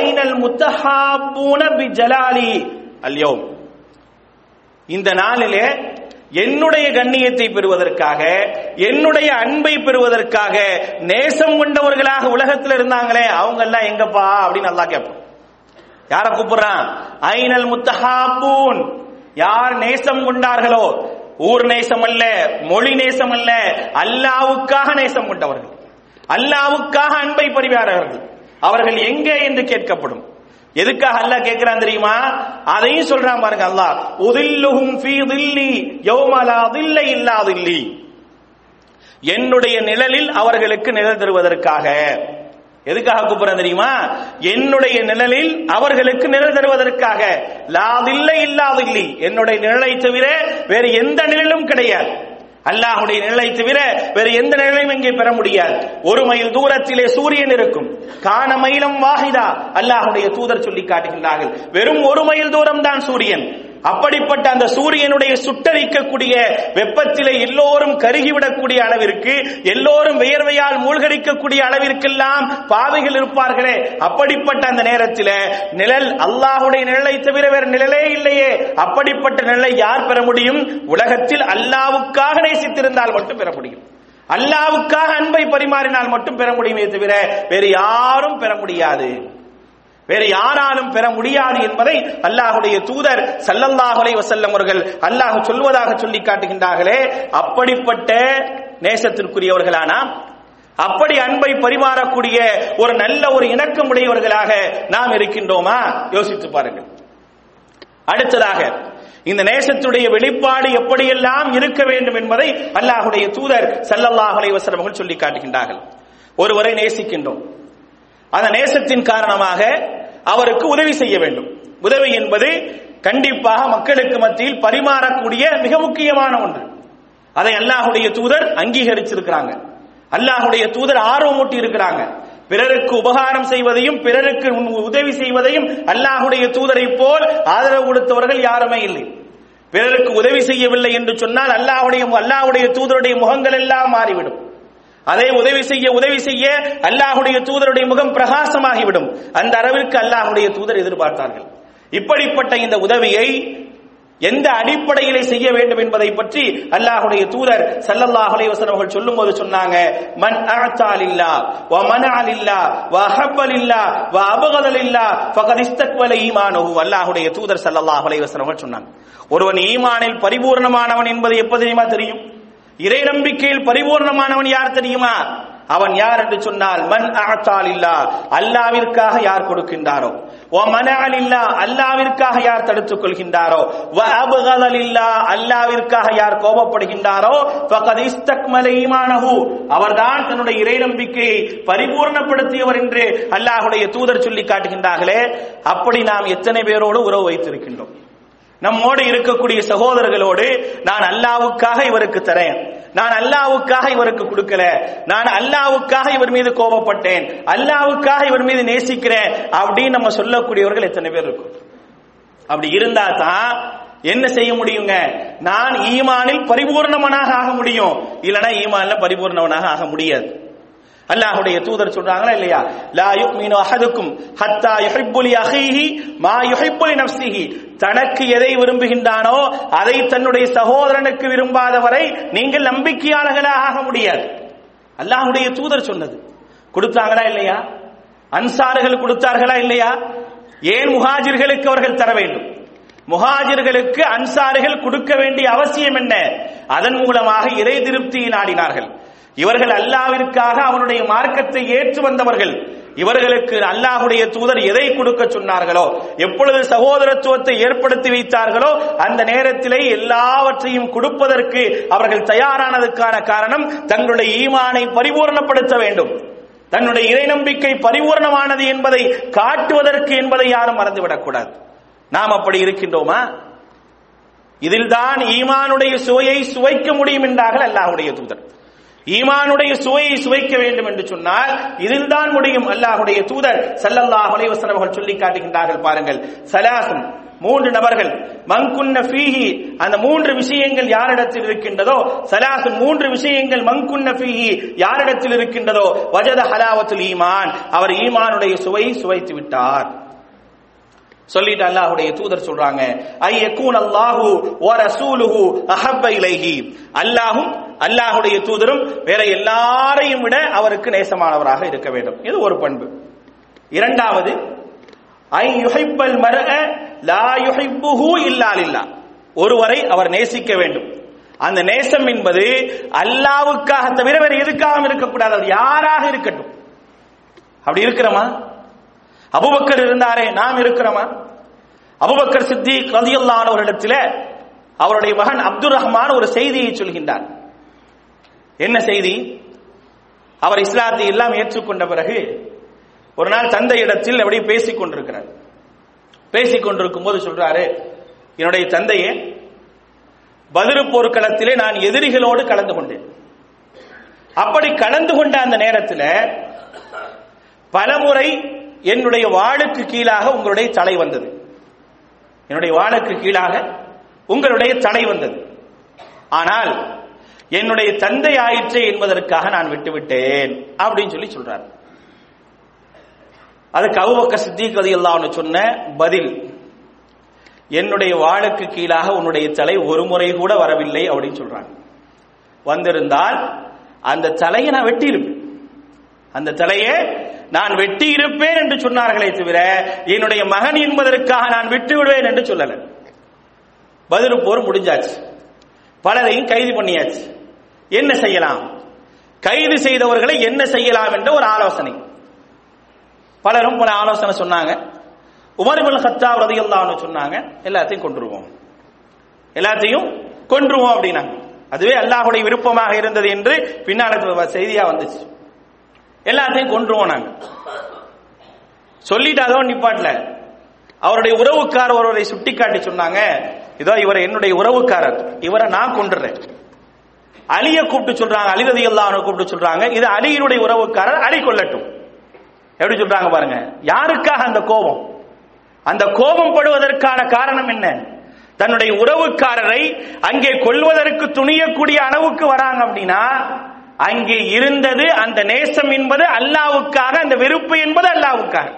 ஐனல் முத்தஹாபூன பி ஜலாலி அல்யௌம். இந்த நாளிலே என்னுடைய கண்ணியத்தை பெறுவதற்காக என்னுடைய அன்பை பெறுவதற்காக நேசம் கொண்டவர்களாக உலகத்தில் இருந்தாங்களே அவங்க எல்லாம் எங்கப்பா அப்படின்னு நல்லா கேட்பான். யார கூப்பிடுறான்? ஐனல் முத்தஹாபூன். யார் நேசம் கொண்டார்களோ? ஊர் நேசம் அல்ல மொழி நேசம் அல்ல அல்லாவுக்காக நேசம் கொண்டவர்கள். அல்லாவுக்காக அன்பை பரிவாரவர்கள் அவர்கள் எங்கே என்று கேட்கப்படும். எதுக்காக அல்லாஹ் கேட்கிறான் தெரியுமா? அதையும் சொல்றான் பாருங்க அல்லாஹ். உதில்லுஹும் ஃபீ தில்லி யௌம தில்ல இல்லா தில்லி. என்னுடைய நிழலில் அவர்களுக்கு நிழல் தருவதற்காக. எதுக்காக கூப்பிடுறேன் தெரியுமா? என்னுடைய நிழலில் அவர்களுக்கு நிழல் தருவதற்காக. லாதில்லை இல்லாதில்லி என்னுடைய நிழலை தவிர வேறு எந்த நிழலும் கிடையாது. அல்லாஹுடைய நிழலை தவிர வேறு எந்த நிழலையும் இங்கே பெற முடியாது. ஒரு மைல் தூரத்திலே சூரியன் இருக்கும். காண மயிலம் வாஹிதா. அல்லாஹுடைய தூதர் சொல்லி காட்டுகின்றார்கள். வெறும் ஒரு மைல் தூரம் தான் சூரியன். அப்படிப்பட்ட அந்த சூரியனுடைய சுட்டரிக்கக்கூடிய வெப்பத்திலே எல்லோரும் கருகிவிடக்கூடிய அளவிற்கு எல்லோரும் வியர்வையால் மூழ்கடிக்கக்கூடிய அளவிற்கெல்லாம் பாவைகள் இருப்பார்களே. அப்படிப்பட்ட அந்த நேரத்தில் நிழல் அல்லாஹுடைய நிழலை தவிர வேறு நிழலே இல்லையே. அப்படிப்பட்ட நிழலை யார் பெற முடியும்? உலகத்தில் அல்லாவுக்காக நேசித்திருந்தால் மட்டும் பெற முடியும். அல்லாவுக்காக அன்பை பரிமாறினால் மட்டும் பெற முடியுமே தவிர வேறு யாரும் பெற முடியாது. வேறு யாராலும் பெற முடியாது என்பதை அல்லாஹுடைய தூதர் சல்லல்லாஹுலை வசல்லம் அவர்கள் அல்லாஹ் சொல்வதாக சொல்லி காட்டுகின்றார்களே. அப்படிப்பட்ட நேசத்திற்குரியவர்களானா? அப்படி அன்பை பரிமாறக்கூடிய ஒரு நல்ல ஒரு இணக்கம் உடையவர்களாக நாம் இருக்கின்றோமா? யோசித்து பாருங்கள். அடுத்ததாக இந்த நேசத்துடைய வெளிப்பாடு எப்படியெல்லாம் இருக்க வேண்டும் என்பதை அல்லாஹுடைய தூதர் சல்லல்லாஹுலை அலைஹி அவர்கள் சொல்லி காட்டுகின்றார்கள். ஒருவரை நேசிக்கின்றோம். அந்த நேசத்தின் காரணமாக அவருக்கு உதவி செய்ய வேண்டும். உதவி என்பது கண்டிப்பாக மக்களுக்கு மத்தியில் பரிமாறக்கூடிய மிக முக்கியமான ஒன்று. அதை அல்லாஹுடைய தூதர் அங்கீகரிச்சிருக்கிறாங்க. அல்லாஹுடைய தூதர் ஆர்வமூட்டி இருக்கிறாங்க பிறருக்கு உபகாரம் செய்வதையும் பிறருக்கு உதவி செய்வதையும் அல்லாஹுடைய தூதரை போல் ஆதரவு கொடுத்தவர்கள் யாருமே இல்லை. பிறருக்கு உதவி செய்யவில்லை என்று சொன்னால் அல்லாஹுடைய அல்லாஹுடைய தூதருடைய முகங்கள் எல்லாம் மாறிவிடும். அதை உதவி செய்ய உதவி செய்ய அல்லாஹுடைய தூதருடைய முகம் பிரகாசமாகிவிடும். அந்த அளவிற்கு அல்லாஹுடைய தூதர் எதிர்பார்த்தார்கள். இப்படிப்பட்ட இந்த உதவியை எந்த அடிப்படையிலே செய்ய வேண்டும் என்பதை பற்றி அல்லாஹுடைய தூதர் சல்லல்லாஹு அலைவசன் அவர்கள் சொல்லும் சொல்லும்போது சொன்னாங்க மன் அஅதாலில்லா வ மனஅலில்லா வ அஹப்பலில்லா வ அபகதலில்லா ஃபகத் இஸ்தக்வல அல்லாஹுடைய தூதர் சல்லல்லாஹு அலைவசன் அவர்கள் சொன்னாங்க. ஒருவன் ஈமானில் பரிபூர்ணமானவன் என்பது எப்போ தெரியுமா தெரியும்? இறை நம்பிக்கையில் பரிபூர்ணமானவன் யார் தெரியுமா? அவன் யார் என்று சொன்னால் மன் அகத்தால் இல்லா அல்லாவிற்காக யார் கொடுக்கின்றாரோ? ஓ மனால் இல்லா அல்லாவிற்காக யார் தடுத்துக் கொள்கின்றாரோ? வ இல்லா அல்லாவிற்காக யார் கோபப்படுகின்றாரோ? ஃபகத் இஸ்தக்மல ஈமானஹு. அவர்தான் தன்னுடைய இறை நம்பிக்கையை பரிபூர்ணப்படுத்தியவர் என்று அல்லாஹுடைய தூதர் சொல்லி காட்டுகின்றார்களே. அப்படி நாம் எத்தனை பேரோடு உறவு வைத்திருக்கின்றோம்? நம்மோடு இருக்கக்கூடிய சகோதரர்களோடு நான் அல்லாவுக்காக இவருக்கு தரேன். நான் அல்லாவுக்காக இவருக்கு கொடுக்கல. நான் அல்லாவுக்காக இவர் மீது கோபப்பட்டேன். அல்லாவுக்காக இவர் மீது நேசிக்கிறேன் அப்படின்னு நம்ம சொல்லக்கூடியவர்கள் எத்தனை பேர் இருக்கும்? அப்படி இருந்தா தான் என்ன செய்ய முடியுங்க? நான் ஈமானில் பரிபூர்ணவனாக ஆக முடியும். இல்லைன்னா ஈமான்ல பரிபூர்ணவனாக ஆக முடியாது. அல்லாஹுடைய தூதர் சொல்றாங்களா இல்லையா? லா யுமினு அஹதுக்கும் ஹத்தா யுஹிப்புலி அஹீஹி மா யுஹிப்புலி லி தனக்கு எதை விரும்புகின்றானோ அதை தன்னுடைய சகோதரனுக்கு விரும்பாதவரை நீங்கள் நம்பிக்கையாளர்களாக ஆக முடியாது. அல்லாஹுடைய தூதர் சொன்னது. கொடுத்தாங்களா இல்லையா? அன்சார்கள் கொடுத்தார்களா இல்லையா? ஏன் முஹாஜிர்களுக்கு அவர்கள் தர வேண்டும்? முஹாஜிர்களுக்கு அன்சாரிகள் கொடுக்க வேண்டிய அவசியம் என்ன? அதன் மூலமாக இறை திருப்தியை நாடினார்கள். இவர்கள் அல்லாவிற்காக அவனுடைய மார்க்கத்தை ஏற்று வந்தவர்கள். இவர்களுக்கு அல்லாஹுடைய தூதர் எதை கொடுக்க சொன்னார்களோ எப்பொழுது சகோதரத்துவத்தை ஏற்படுத்தி வைத்தார்களோ அந்த நேரத்திலே எல்லாவற்றையும் கொடுப்பதற்கு அவர்கள் தயாரானதுக்கான காரணம் தங்களுடைய ஈமானை பரிபூர்ணப்படுத்த வேண்டும். தன்னுடைய இறை நம்பிக்கை பரிபூர்ணமானது என்பதை காட்டுவதற்கு என்பதை யாரும் மறந்துவிடக்கூடாது. நாம் அப்படி இருக்கின்றோமா? இதில்தான் ஈமானுடைய சுவையை சுவைக்க முடியும் என்றார்கள் அல்லாஹுடைய தூதர். ஈமானுடைய சுவையை சுவைக்க வேண்டும் என்று சொன்னால் இதில்தான் முடியும் அல்லாஹுடைய தூதர் சல்லல்லாஹ் அலைவசன் அவர்கள் சொல்லி காட்டுகின்றார்கள் பாருங்கள். சலாசும் மூன்று நபர்கள் மங்குன்ன ஃபீஹி அந்த மூன்று விஷயங்கள் யாரிடத்தில் இருக்கின்றதோ சலாசு மூன்று விஷயங்கள் மங்குன்ன ஃபீஹி யாரிடத்தில் இருக்கின்றதோ வஜத ஹலாவத்துல் ஈமான் அவர் ஈமானுடைய சுவையை சுவைத்து விட்டார். சொல்லிட்டு அல்லாஹுடைய தூதர் சொல்றாங்க ஐ யக்கூன் அல்லாஹு வ ரசூலுஹு அஹப்ப இலைஹி. அல்லாஹும் அல்லாஹுடைய தூதரும் வேற எல்லாரையும் விட அவருக்கு நேசமானவராக இருக்க வேண்டும். இது ஒரு பண்பு. இரண்டாவது ஐ யுஹைப்பல் மர்அ லா யுஹைப்புஹு இல்லா ஒருவரை அவர் நேசிக்க வேண்டும். அந்த நேசம் என்பது அல்லாவுக்காக தவிர வேற எதுக்காகவும் இருக்கக்கூடாது. அது யாராக இருக்கட்டும். அப்படி இருக்கிறோமா? அபுபக்கர் இருந்தாரே நாம் இருக்கிறோமா? அபுபக்கர் சித்தி கதியல்லானவரிடத்தில் அவருடைய மகன் அப்துல் ரஹ்மான் ஒரு செய்தியை சொல்கின்றார். என்ன செய்தி? அவர் இஸ்லாத்தை எல்லாம் ஏற்றுக்கொண்ட பிறகு ஒரு நாள் தந்தை இடத்தில் அப்படி பேசிக் கொண்டிருக்கிறார். பேசிக் கொண்டிருக்கும் போது சொல்றாரு என்னுடைய தந்தையே பதிரு போர்க்களத்திலே நான் எதிரிகளோடு கலந்து கொண்டேன். அப்படி கலந்து கொண்ட அந்த நேரத்தில் பலமுறை என்னுடைய வாளுக்கு கீழாக உங்களுடைய தலை வந்தது. என்னுடைய வாளுக்கு கீழாக உங்களுடைய தலை வந்தது. ஆனால் என்னுடைய தந்தை ஆயிற்றே என்பதற்காக நான் விட்டுவிட்டேன் அப்படின்னு சொல்லி சொல்றார். அதுக்கு அவுபக்க சித்திக் கதையெல்லாம் சொன்ன பதில் என்னுடைய வாளுக்கு கீழாக உன்னுடைய தலை ஒரு முறை கூட வரவில்லை அப்படின்னு சொல்றாங்க. வந்திருந்தால் அந்த தலையை நான் வெட்டியிருப்பேன். அந்த தலையை நான் வெட்டி இருப்பேன் என்று சொன்னார்களே தவிர என்னுடைய மகன் என்பதற்காக நான் விட்டு விடுவேன் என்று சொல்லல. பதில் போர் முடிஞ்சாச்சு. பலரையும் கைது பண்ணியாச்சு. என்ன செய்யலாம்? கைது செய்தவர்களை என்ன செய்யலாம் என்ற ஒரு ஆலோசனை. பலரும் பல ஆலோசனை சொன்னாங்க. உமர்புல் ஹத்தா ரதியுல்லான்னு சொன்னாங்க எல்லாத்தையும் கொன்றுவோம் எல்லாத்தையும் கொன்றுவோம் அப்படின்னாங்க. அதுவே அல்லாஹுடைய விருப்பமாக இருந்தது என்று பின்னால செய்தியா வந்துச்சு. எல்லாத்தையும் கொன்றுவோம் நாங்க. சொல்லிட்டு அதோ நிப்பாட்டல. அவருடைய உறவுக்காரர் ஒருவரை சுட்டிக்காட்டி சொன்னாங்க இதோ இவர் என்னுடைய உறவுக்காரர் இவரை நான் கொண்டுறேன் அலிய கூப்பிட்டு சொல்றாங்க அலி ரதி கூப்பிட்டு சொல்றாங்க. இது அலியினுடைய உறவுக்காரர் அலி கொள்ளட்டும் எப்படி சொல்றாங்க பாருங்க. யாருக்காக அந்த கோபம்? அந்த கோபம் படுவதற்கான காரணம் என்ன? தன்னுடைய உறவுக்காரரை அங்கே கொள்வதற்கு துணியக்கூடிய அளவுக்கு வராங்க அப்படின்னா அங்கே இருந்தது அந்த நேசம் என்பது அல்லாவுக்காக அந்த வெறுப்பு என்பது அல்லாவுக்காக.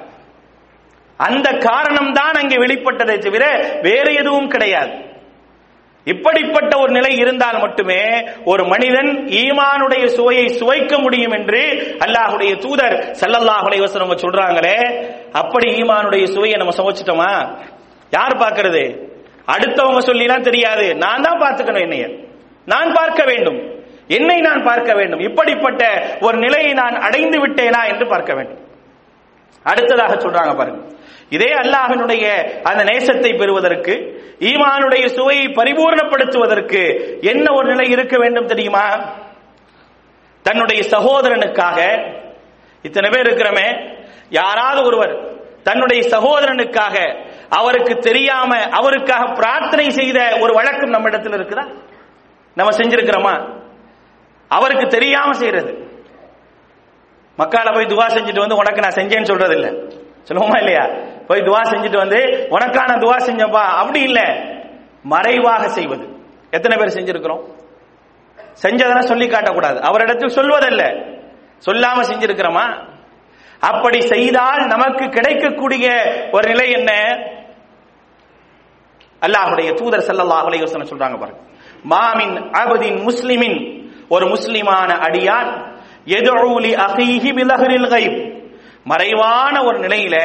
அந்த காரணம் தான் அங்கே வெளிப்பட்டதை தவிர வேற எதுவும் கிடையாது. இப்படிப்பட்ட ஒரு நிலை இருந்தால் மட்டுமே ஒரு மனிதன் ஈமானுடைய சுவையை சுவைக்க முடியும் என்று அல்லாஹுடைய தூதர் சல்லல்லாஹ் அலைவசம் சொல்றாங்களே. அப்படி ஈமானுடைய சுவையை நம்ம சுவைச்சிட்டோமா? யார் பார்க்கறது? அடுத்தவங்க சொல்லிலாம் தெரியாது. நான் தான் பார்த்துக்கணும் என்னைய. நான் பார்க்க வேண்டும். என்னை நான் பார்க்க வேண்டும். இப்படிப்பட்ட ஒரு நிலையை நான் அடைந்து விட்டேனா என்று பார்க்க வேண்டும். அடுத்ததாக சொல்றாங்க பாருங்க. இதே அல்லாஹினுடைய அந்த நேசத்தை பெறுவதற்கு ஈமானுடைய சுவையை பரிபூர்ணப்படுத்துவதற்கு என்ன ஒரு நிலை இருக்க வேண்டும் தெரியுமா? தன்னுடைய சகோதரனுக்காக இத்தனை பேர் இருக்கிறமே யாராவது ஒருவர் தன்னுடைய சகோதரனுக்காக அவருக்கு தெரியாம அவருக்காக பிரார்த்தனை செய்த ஒரு வழக்கம் நம்ம இடத்துல இருக்குதா? நம்ம செஞ்சிருக்கிறோமா? அவருக்கு தெரியாம செய்யறது. மக்கால போய் துவா செஞ்சுட்டு வந்து உனக்கு நான் செஞ்சேன்னு சொல்றது இல்லை சொல்லுவோமா இல்லையா? போய் துவா செஞ்சுட்டு வந்து உனக்கான துவா செஞ்சப்பா. அப்படி இல்ல. மறைவாக செய்வது. எத்தனை பேர் செஞ்சிருக்கிறோம்? செஞ்சதெல்லாம் சொல்லி காட்டக்கூடாது. அவரிடத்தில் சொல்வதல்ல. சொல்லாம செஞ்சிருக்கிறோமா? அப்படி செய்தால் நமக்கு கிடைக்கக்கூடிய ஒரு நிலை என்ன? அல்லாஹுடைய தூதர் சல்லல்லாஹு அலைஹி சொல்றாங்க பாருங்க. மாமின் அபதின் முஸ்லிமின். ஒரு முஸ்லிமான அடியான் எதுலி அகிஹி விலகரில் கைப். மறைவான ஒரு நிலையில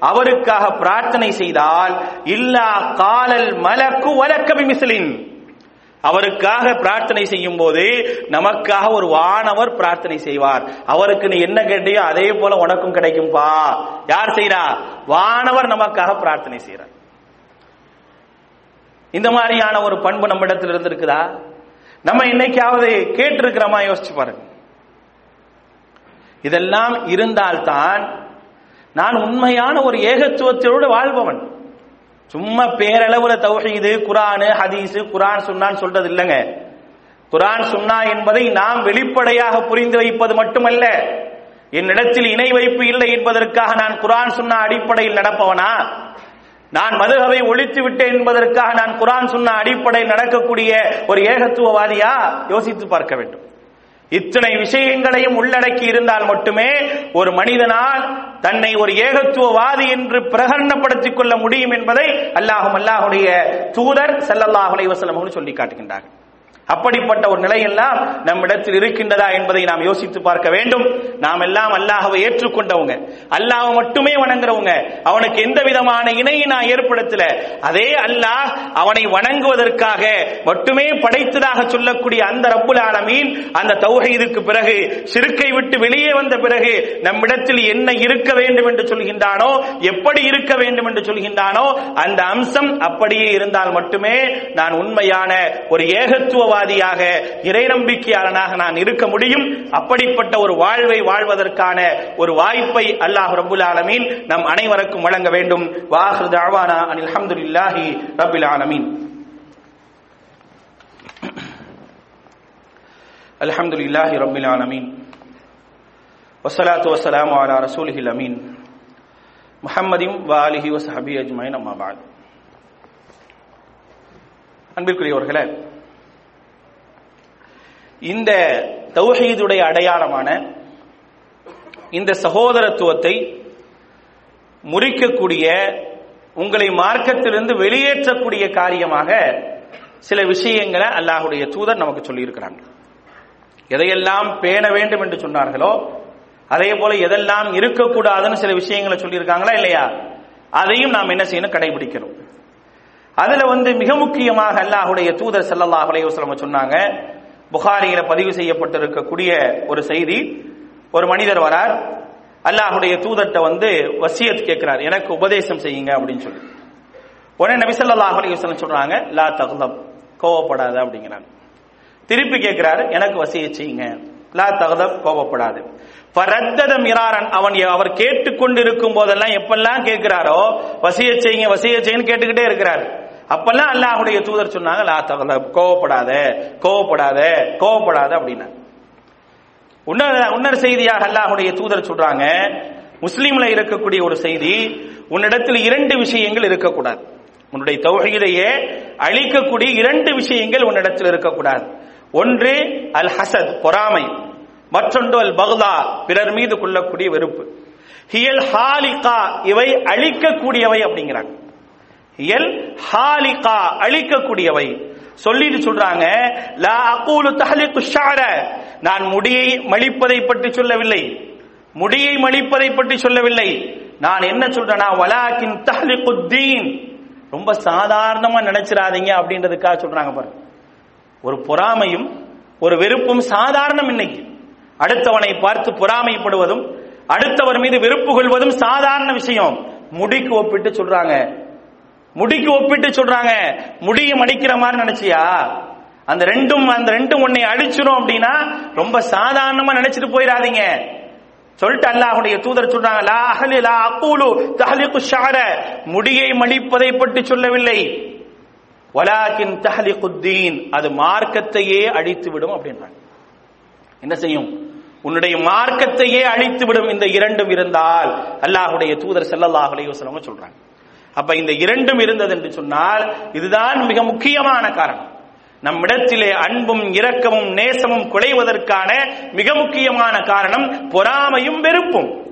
அவருக்காக பிரார்த்தனை செய்தால் இல்லா காலல் மலக்கு வலக்க மிஸ்லின் அவருக்காக பிரார்த்தனை செய்யும் போது நமக்காக ஒரு வானவர் பிரார்த்தனை செய்வார். அவருக்கு நீ என்ன கேட்டியோ அதே போல உனக்கும் கிடைக்கும்பா. யார் செய்யறா வானவர் நமக்காக பிரார்த்தனை செய்யறார் இந்த மாதிரியான ஒரு பண்பு நம்ம இடத்துல இருந்திருக்குதா? நம்ம என்னைக்காவது கேட்டிருக்கிறோமா? யோசிச்சு பாருங்க. இதெல்லாம் இருந்தால்தான் நான் உண்மையான ஒரு ஏகத்துவத்தோடு வாழ்பவன். சும்மா பேரளவுல தௌஹீது குரானு ஹதீஸ் குரான் சுன்னான்னு சொல்றது இல்லைங்க குரான் சுன்னா என்பதை நாம் வெளிப்படையாக புரிந்து வைப்பது மட்டுமல்ல என்னிடத்தில் இணை வைப்பு இல்லை என்பதற்காக நான் குரான் சுன்னா அடிப்படையில் நடப்பவனா? நான் மதுகவை ஒழித்து விட்டேன் என்பதற்காக நான் குரான் சுன்னா அடிப்படையில் நடக்கக்கூடிய ஒரு ஏகத்துவவாதியா? யோசித்து பார்க்க வேண்டும். இத்தனை விஷயங்களையும் உள்ளடக்கி இருந்தால் மட்டுமே ஒரு மனிதனால் தன்னை ஒரு ஏகத்துவவாதி என்று பிரகடனப்படுத்திக் கொள்ள முடியும் என்பதை அல்லாஹும் அல்லாஹுடைய தூதர் சல்லல்லாஹ் வசலம் சொல்லி காட்டுகின்றார்கள். அப்படிப்பட்ட ஒரு நிலை எல்லாம் நம்மிடத்தில் இருக்கின்றதா என்பதை நாம் யோசித்து பார்க்க வேண்டும். நாம் எல்லாம் அல்லாஹவை ஏற்றுக்கொண்டவங்க. அல்லாஹ் மட்டுமே வணங்குறவங்க. அவனுக்கு எந்த விதமான இணையை நான் ஏற்படுத்தல. அதே அல்லாஹ் அவனை வணங்குவதற்காக மட்டுமே படைத்ததாக சொல்லக்கூடிய அந்த ரப்புல் ஆலமீன் அந்த தௌஹீதுக்கு பிறகு சிறுக்கை விட்டு வெளியே வந்த பிறகு நம்மிடத்தில் என்ன இருக்க வேண்டும் என்று சொல்கின்றானோ எப்படி இருக்க வேண்டும் என்று சொல்கின்றானோ அந்த அம்சம் அப்படியே இருந்தால் மட்டுமே நான் உண்மையான ஒரு ஏகத்துவ தீவிரவாதியாக இறை நம்பிக்கையாளனாக நான் இருக்க முடியும் அப்படிப்பட்ட ஒரு வாழ்வை வாழ்வதற்கான ஒரு வாய்ப்பை அல்லாஹ் ரபுல் ஆலமீன் நம் அனைவருக்கும் வழங்க வேண்டும் வாஹர் தாவானா அனில் அஹமதுல்லாஹி ரபுல் ஆலமீன் الحمد لله رب العالمين والصلاة والسلام على رسوله الأمين محمد وآله وصحبه أجمعين أما بعد அன்பிற்குரியவர்களே இந்த தௌஹீதுடைய அடையாளமான இந்த சகோதரத்துவத்தை முறிக்கக்கூடிய உங்களை மார்க்கத்திலிருந்து வெளியேற்றக்கூடிய காரியமாக சில விஷயங்களை அல்லாஹுடைய தூதர் நமக்கு சொல்லியிருக்கிறாங்க எதையெல்லாம் பேண வேண்டும் என்று சொன்னார்களோ அதே போல எதெல்லாம் இருக்கக்கூடாதுன்னு சில விஷயங்களை சொல்லியிருக்காங்களா இல்லையா? அதையும் நாம் என்ன செய்யணும் கடைபிடிக்கணும். அதுல வந்து மிக முக்கியமாக அல்லாஹுடைய தூதர் ஸல்லல்லாஹு அலைஹி சொன்னாங்க புகாரியில பதிவு செய்யப்பட்டிருக்கக்கூடிய ஒரு செய்தி ஒரு மனிதர் வரார். அல்லாஹுடைய தூதர்கிட்ட வந்து வசியத் கேட்கிறார் எனக்கு உபதேசம் செய்யுங்க அப்படின்னு சொல்லி. உடனே நபிசல்லாஹ் ஸல்லல்லாஹு சொல்றாங்க லா தகுதம் கோவப்படாத அப்படிங்கிறாங்க திருப்பி கேட்கிறாரு எனக்கு வசிய செய்யுங்க. லா தகதப் கோவப்படாது. பரத்ததம் இராரன் அவன் அவர் கேட்டுக்கொண்டிருக்கும் போதெல்லாம் எப்பெல்லாம் கேட்கிறாரோ வசிய செய்யுங்க வசிய செய்யுன்னு கேட்டுக்கிட்டே இருக்கிறார். அப்பெல்லாம் அல்லாஹுடைய தூதர் சொன்னாங்க லா தகல கோவப்படாத கோவப்படாத கோவப்படாத அப்படின்னா. உன்னர் செய்தியாக அல்லாஹுடைய தூதர் சொல்றாங்க முஸ்லீம்ல இருக்கக்கூடிய ஒரு செய்தி உன்னிடத்தில் இரண்டு விஷயங்கள் இருக்கக்கூடாது. உன்னுடைய தௌஹீதையே அழிக்கக்கூடிய இரண்டு விஷயங்கள் உன்னிடத்தில் இருக்கக்கூடாது. ஒன்று அல் ஹசத் பொறாமை. மற்றொன்று அல் பகுதா பிறர் மீது கொள்ளக்கூடிய வெறுப்பு. ஹியல் ஹாலிகா இவை அழிக்கக்கூடியவை அப்படிங்கிறாங்க. எல் ஹாலிகா அழிக்கக்கூடியவை. சொல்லிட்டு சொல்றாங்க லா அகூலு தஹலிக்கு ஷார நான் முடியை மலிப்பதை பற்றி சொல்லவில்லை. முடியை மலிப்பதை பற்றி சொல்லவில்லை. நான் என்ன சொல்றேன்னா வலாக்கின் தஹலிகு தீன். ரொம்ப சாதாரணமா நினைச்சிடாதீங்க அப்படின்றதுக்காக சொல்றாங்க பாருங்க. ஒரு பொறாமையும் ஒரு வெறுப்பும் சாதாரணம் இன்னைக்கு அடுத்தவனை பார்த்து பொறாமைப்படுவதும் அடுத்தவர் மீது வெறுப்பு கொள்வதும் சாதாரண விஷயம். முடிக்கு ஒப்பிட்டு சொல்றாங்க. முடிக்கு ஒப்பிட்டு சொல்றாங்க. முடிய மடிக்கிற மாதிரி நினைச்சியா? அந்த ரெண்டும் அந்த ரெண்டும் உன்னை அடிச்சிடும் அப்படின்னா ரொம்ப சாதாரணமா நினைச்சிட்டு போயிடாதீங்க. சொல்லிட்டு அல்லாஹுடைய தூதர் சொல்றாங்க லா அஹலி லா அகூலு தஹலிகு ஷார முடியை மடிப்பதை பற்றி சொல்லவில்லை. வலாக்கின் தஹலிகுத்தீன் அது மார்க்கத்தையே அழித்து விடும் அப்படின்றாங்க. என்ன செய்யும்? உன்னுடைய மார்க்கத்தையே அழித்து விடும் இந்த இரண்டும் இருந்தால் அல்லாஹுடைய தூதர் செல்லல்லாஹுலேயோ அலைஹி சொல்றாங்க. அப்ப இந்த இரண்டும் இருந்தது என்று சொன்னால் இதுதான் மிக முக்கியமான காரணம். நம்மிடத்திலே அன்பும் இரக்கமும் நேசமும் குலைவதற்கான மிக முக்கியமான காரணம் பொறாமையும் வெறுப்பும்.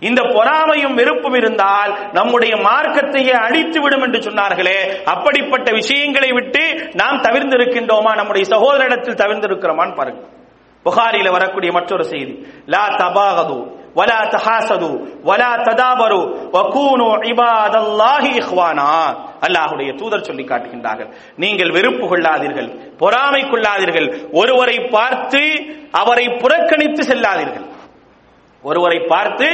இந்த பொறாமையும் வெறுப்பும் இருந்தால் நம்முடைய மார்க்கத்தையே அழித்து விடும் என்று சொன்னார்களே. அப்படிப்பட்ட விஷயங்களை விட்டு நாம் தவிர்ந்திருக்கின்றோமா? நம்முடைய சகோதரிடத்தில் தவிர்ந்திருக்கிறோமான்னு பாருங்க. புகாரியில வரக்கூடிய மற்றொரு செய்தி. லா தபாகது. வலா தஹாசது வலா ததாபரு عباد الله اخوانا அல்லாஹ்வுடைய தூதர் சொல்லி காட்டுகின்றார்கள். நீங்கள் வெறுப்பு கொள்ளாதீர்கள் பொறாமை கொள்ளாதீர்கள். ஒருவரை பார்த்து அவரை புறக்கணித்து செல்லாதீர்கள். ஒருவரை பார்த்து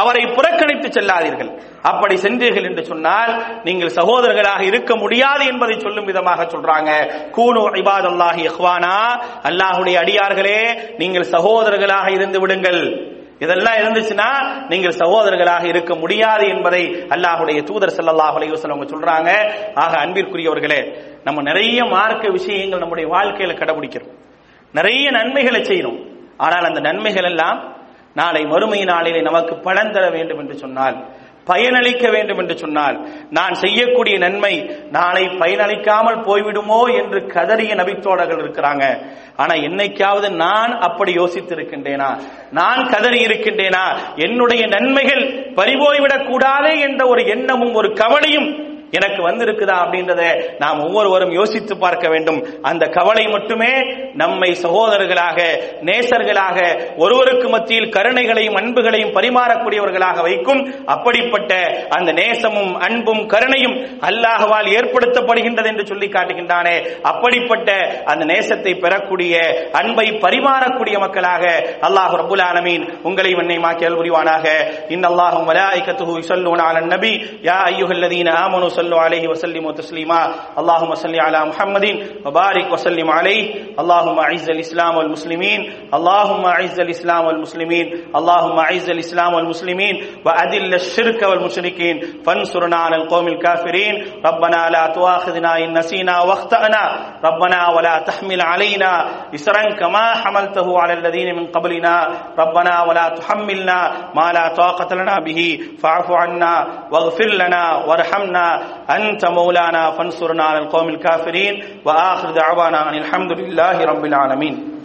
அவரை புறக்கணித்து செல்லாதீர்கள். அப்படி சென்றீர்கள் என்று சொன்னால் நீங்கள் சகோதரர்களாக இருக்க முடியாது என்பதை சொல்லும் விதமாக சொல்றாங்க. கூனு இபாதல்லாஹி இஹ்வானா. அல்லாஹுடைய அடியார்களே நீங்கள் சகோதரர்களாக இருந்து விடுங்கள். இதெல்லாம் இருந்துச்சுன்னா நீங்கள் சகோதரர்களாக இருக்க முடியாது என்பதை அல்லாஹுடைய தூதர் ஸல்லல்லாஹு அலைஹி அவங்க சொல்றாங்க. ஆக அன்பிற்குரியவர்களே நம்ம நிறைய மார்க்க விஷயங்கள் நம்முடைய வாழ்க்கையில கடைபிடிக்கிறோம். நிறைய நன்மைகளை செய்யணும் ஆனால் அந்த நன்மைகள் எல்லாம் நாளை மறுமை நாளிலே நமக்கு பலன் தர வேண்டும் என்று சொன்னால் பயனளிக்க வேண்டும் என்று சொன்னால் நான் செய்யக்கூடிய நன்மை நாளை பயனளிக்காமல் போய்விடுமோ என்று கதறிய நபித்தோழர்கள் இருக்கிறாங்க. ஆனா என்னைக்காவது நான் அப்படி யோசித்திருக்கின்றேனா? நான் கதறி இருக்கின்றேனா? என்னுடைய நன்மைகள் பறிபோய்விடக் கூடாதே என்ற ஒரு எண்ணமும் ஒரு கவலையும் எனக்கு வந்திருக்குதா அப்படின்றத நாம் ஒவ்வொருவரும் யோசித்து பார்க்க வேண்டும். அந்த கவலை மட்டுமே நம்மை சகோதரர்களாக நேசர்களாக ஒருவருக்கு மத்தியில் கருணைகளையும் அன்புகளையும் பரிமாறக்கூடியவர்களாக வைக்கும். அப்படிப்பட்ட அந்த நேசமும் அன்பும் கருணையும் அல்லாஹவால் ஏற்படுத்தப்படுகின்றது என்று சொல்லி காட்டுகின்றானே. அப்படிப்பட்ட அந்த நேசத்தை பெறக்கூடிய அன்பை பரிமாறக்கூடிய மக்களாக அல்லாஹ் ரபுல் ஆலமீன் உங்களை வண்ணை புரிவானாக இன்னல்லாஹும் மலாயிகத்துஹு யுஸல்லூன அலன் நபி. யா அய்யுஹல்லதீன ஆமனு صلوا عليه وسلموا تسليما. اللهم صل على محمد وبارك وسلم عليه. اللهم أعز الإسلام والمسلمين. اللهم أعز الإسلام والمسلمين. اللهم أعز الإسلام والمسلمين. وأذل الشرك والمشركين. فانصرنا على القوم الكافرين. ربنا لا تؤاخذنا إن نسينا واخطأنا. ربنا ولا تحمل علينا إسرا كما حملته على الذين من قبلنا. ربنا ولا تحملنا ما لا طاقة لنا به. فاعف عنا واغفر لنا وارحمنا. أنت مولانا فانصرنا على القوم الكافرين وآخر دعوانا أن الحمد لله رب العالمين.